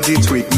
Technology Tweak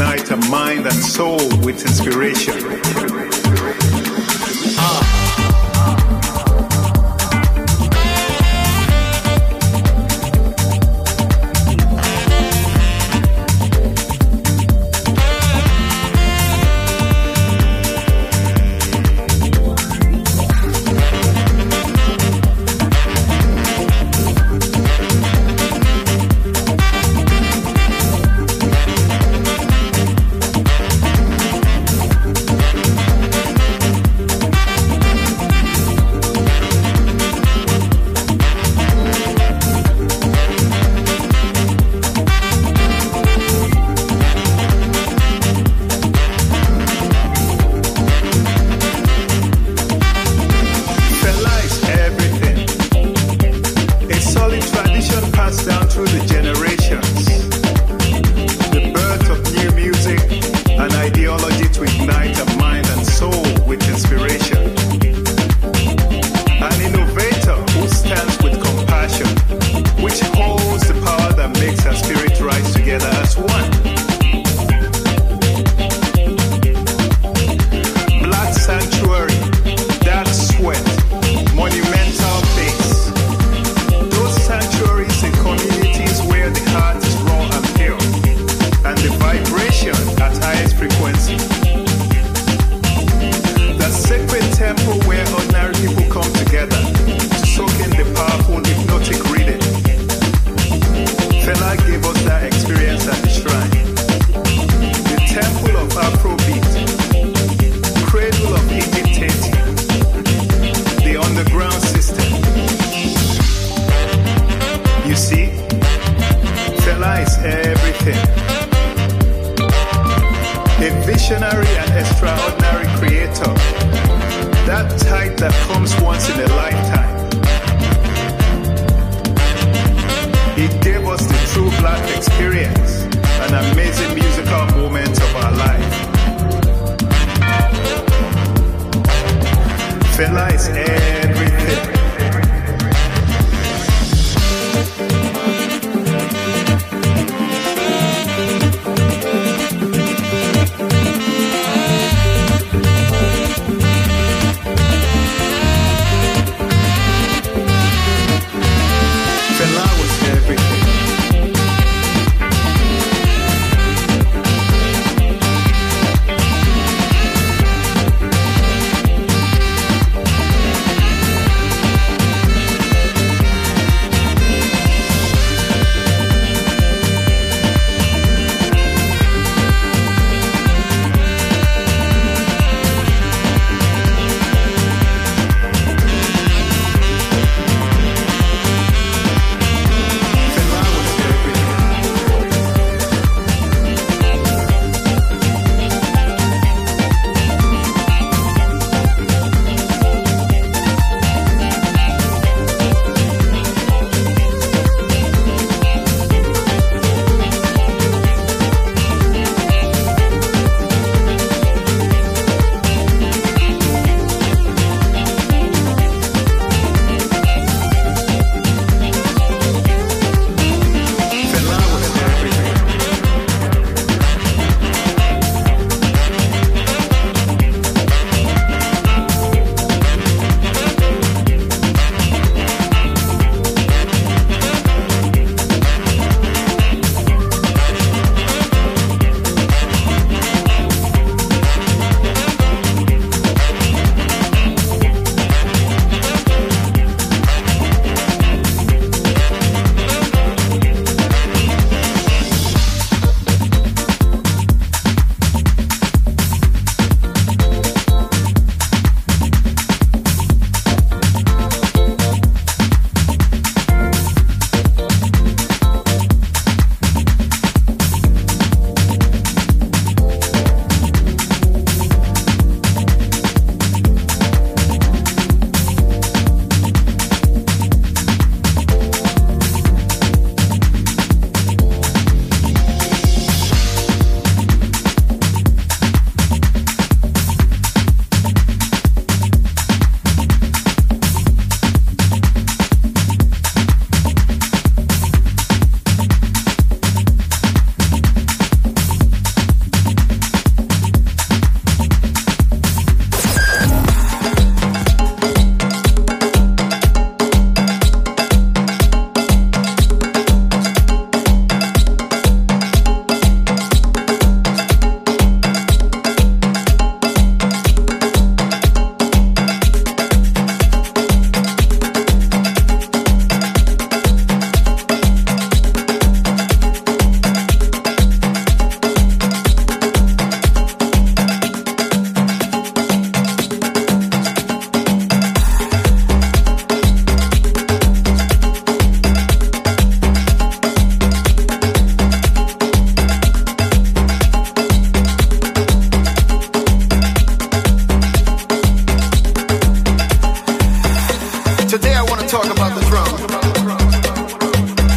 Today I want to talk about the drum.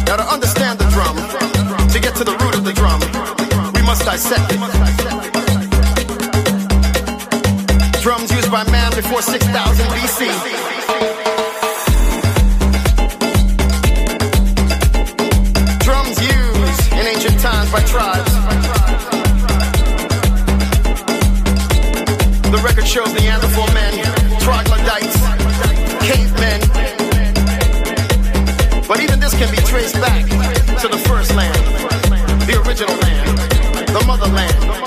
Now to understand the drum, to get to the root of the drum, we must dissect it. Drums used by man before 6000 BC. Drums used in ancient times by tribes. The record shows Neanderthal man. this can be traced back to the first land, the original land, the motherland.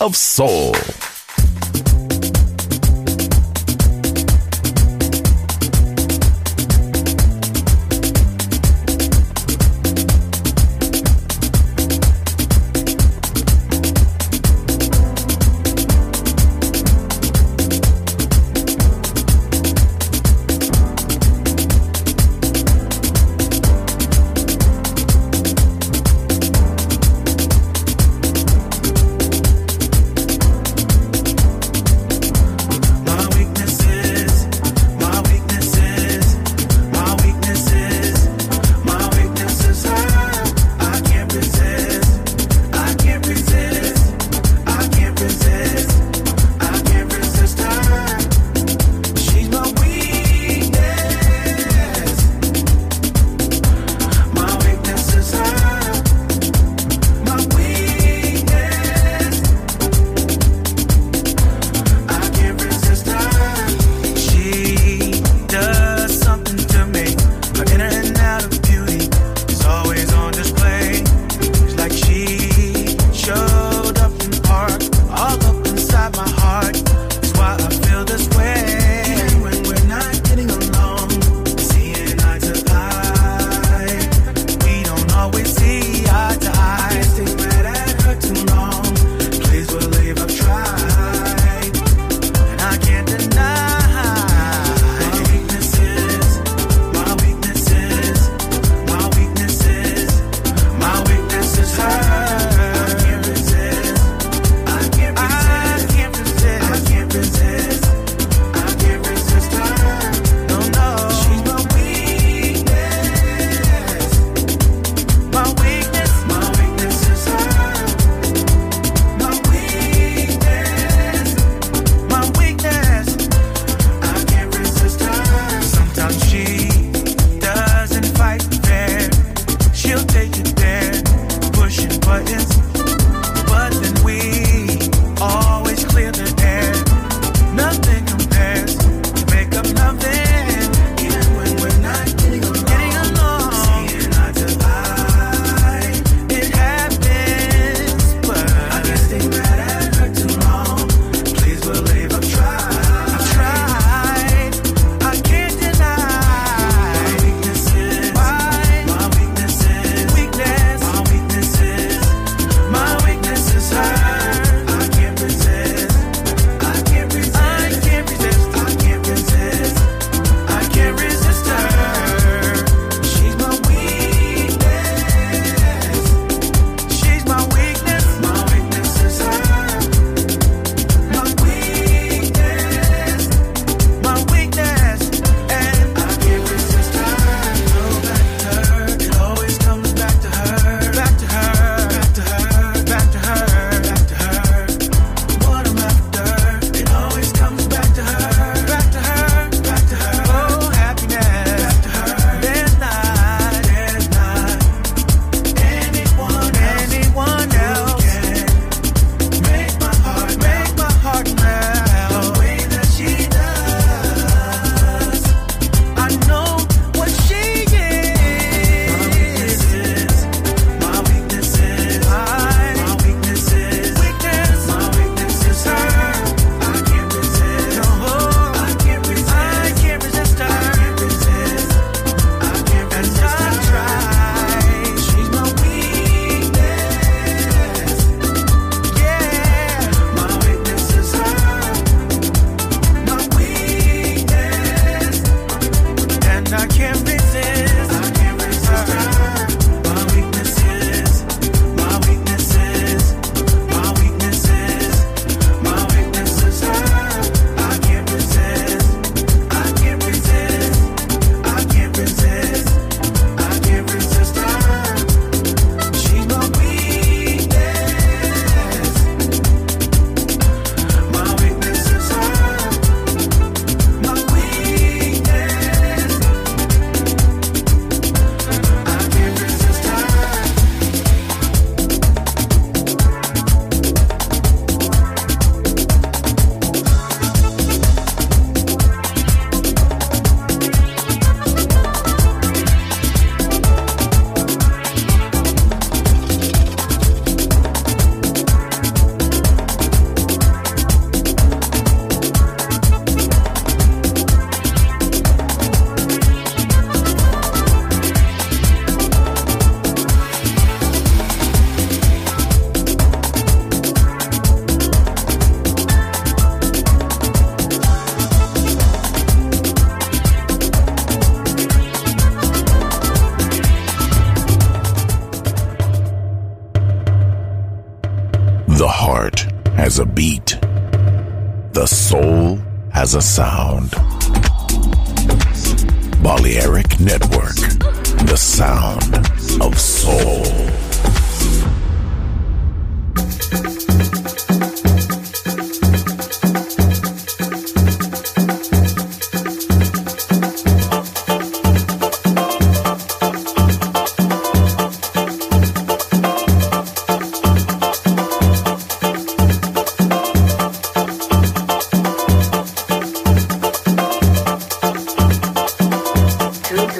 Of soul.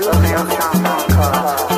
La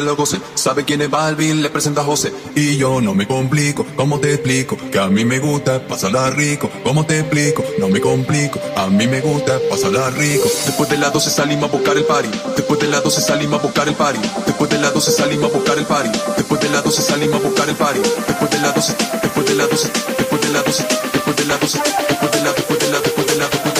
Se lo gocen. Sabe quién es Balvin, le presenta a José. Y yo no me complico, ¿cómo te explico? Que a mí me gusta pasarla rico. ¿Cómo te explico? No me complico, a mí me gusta pasarla rico. Después de las 12 salimos a buscar el party. Después de las 12 salimos a buscar el party. Después de las 12 salimos a buscar el party. Después de las 12 salimos a buscar el party. Después de las 12, después de las 12, después de las 12, después de las 12, después de las, después de las, después de las, después de las, después de las.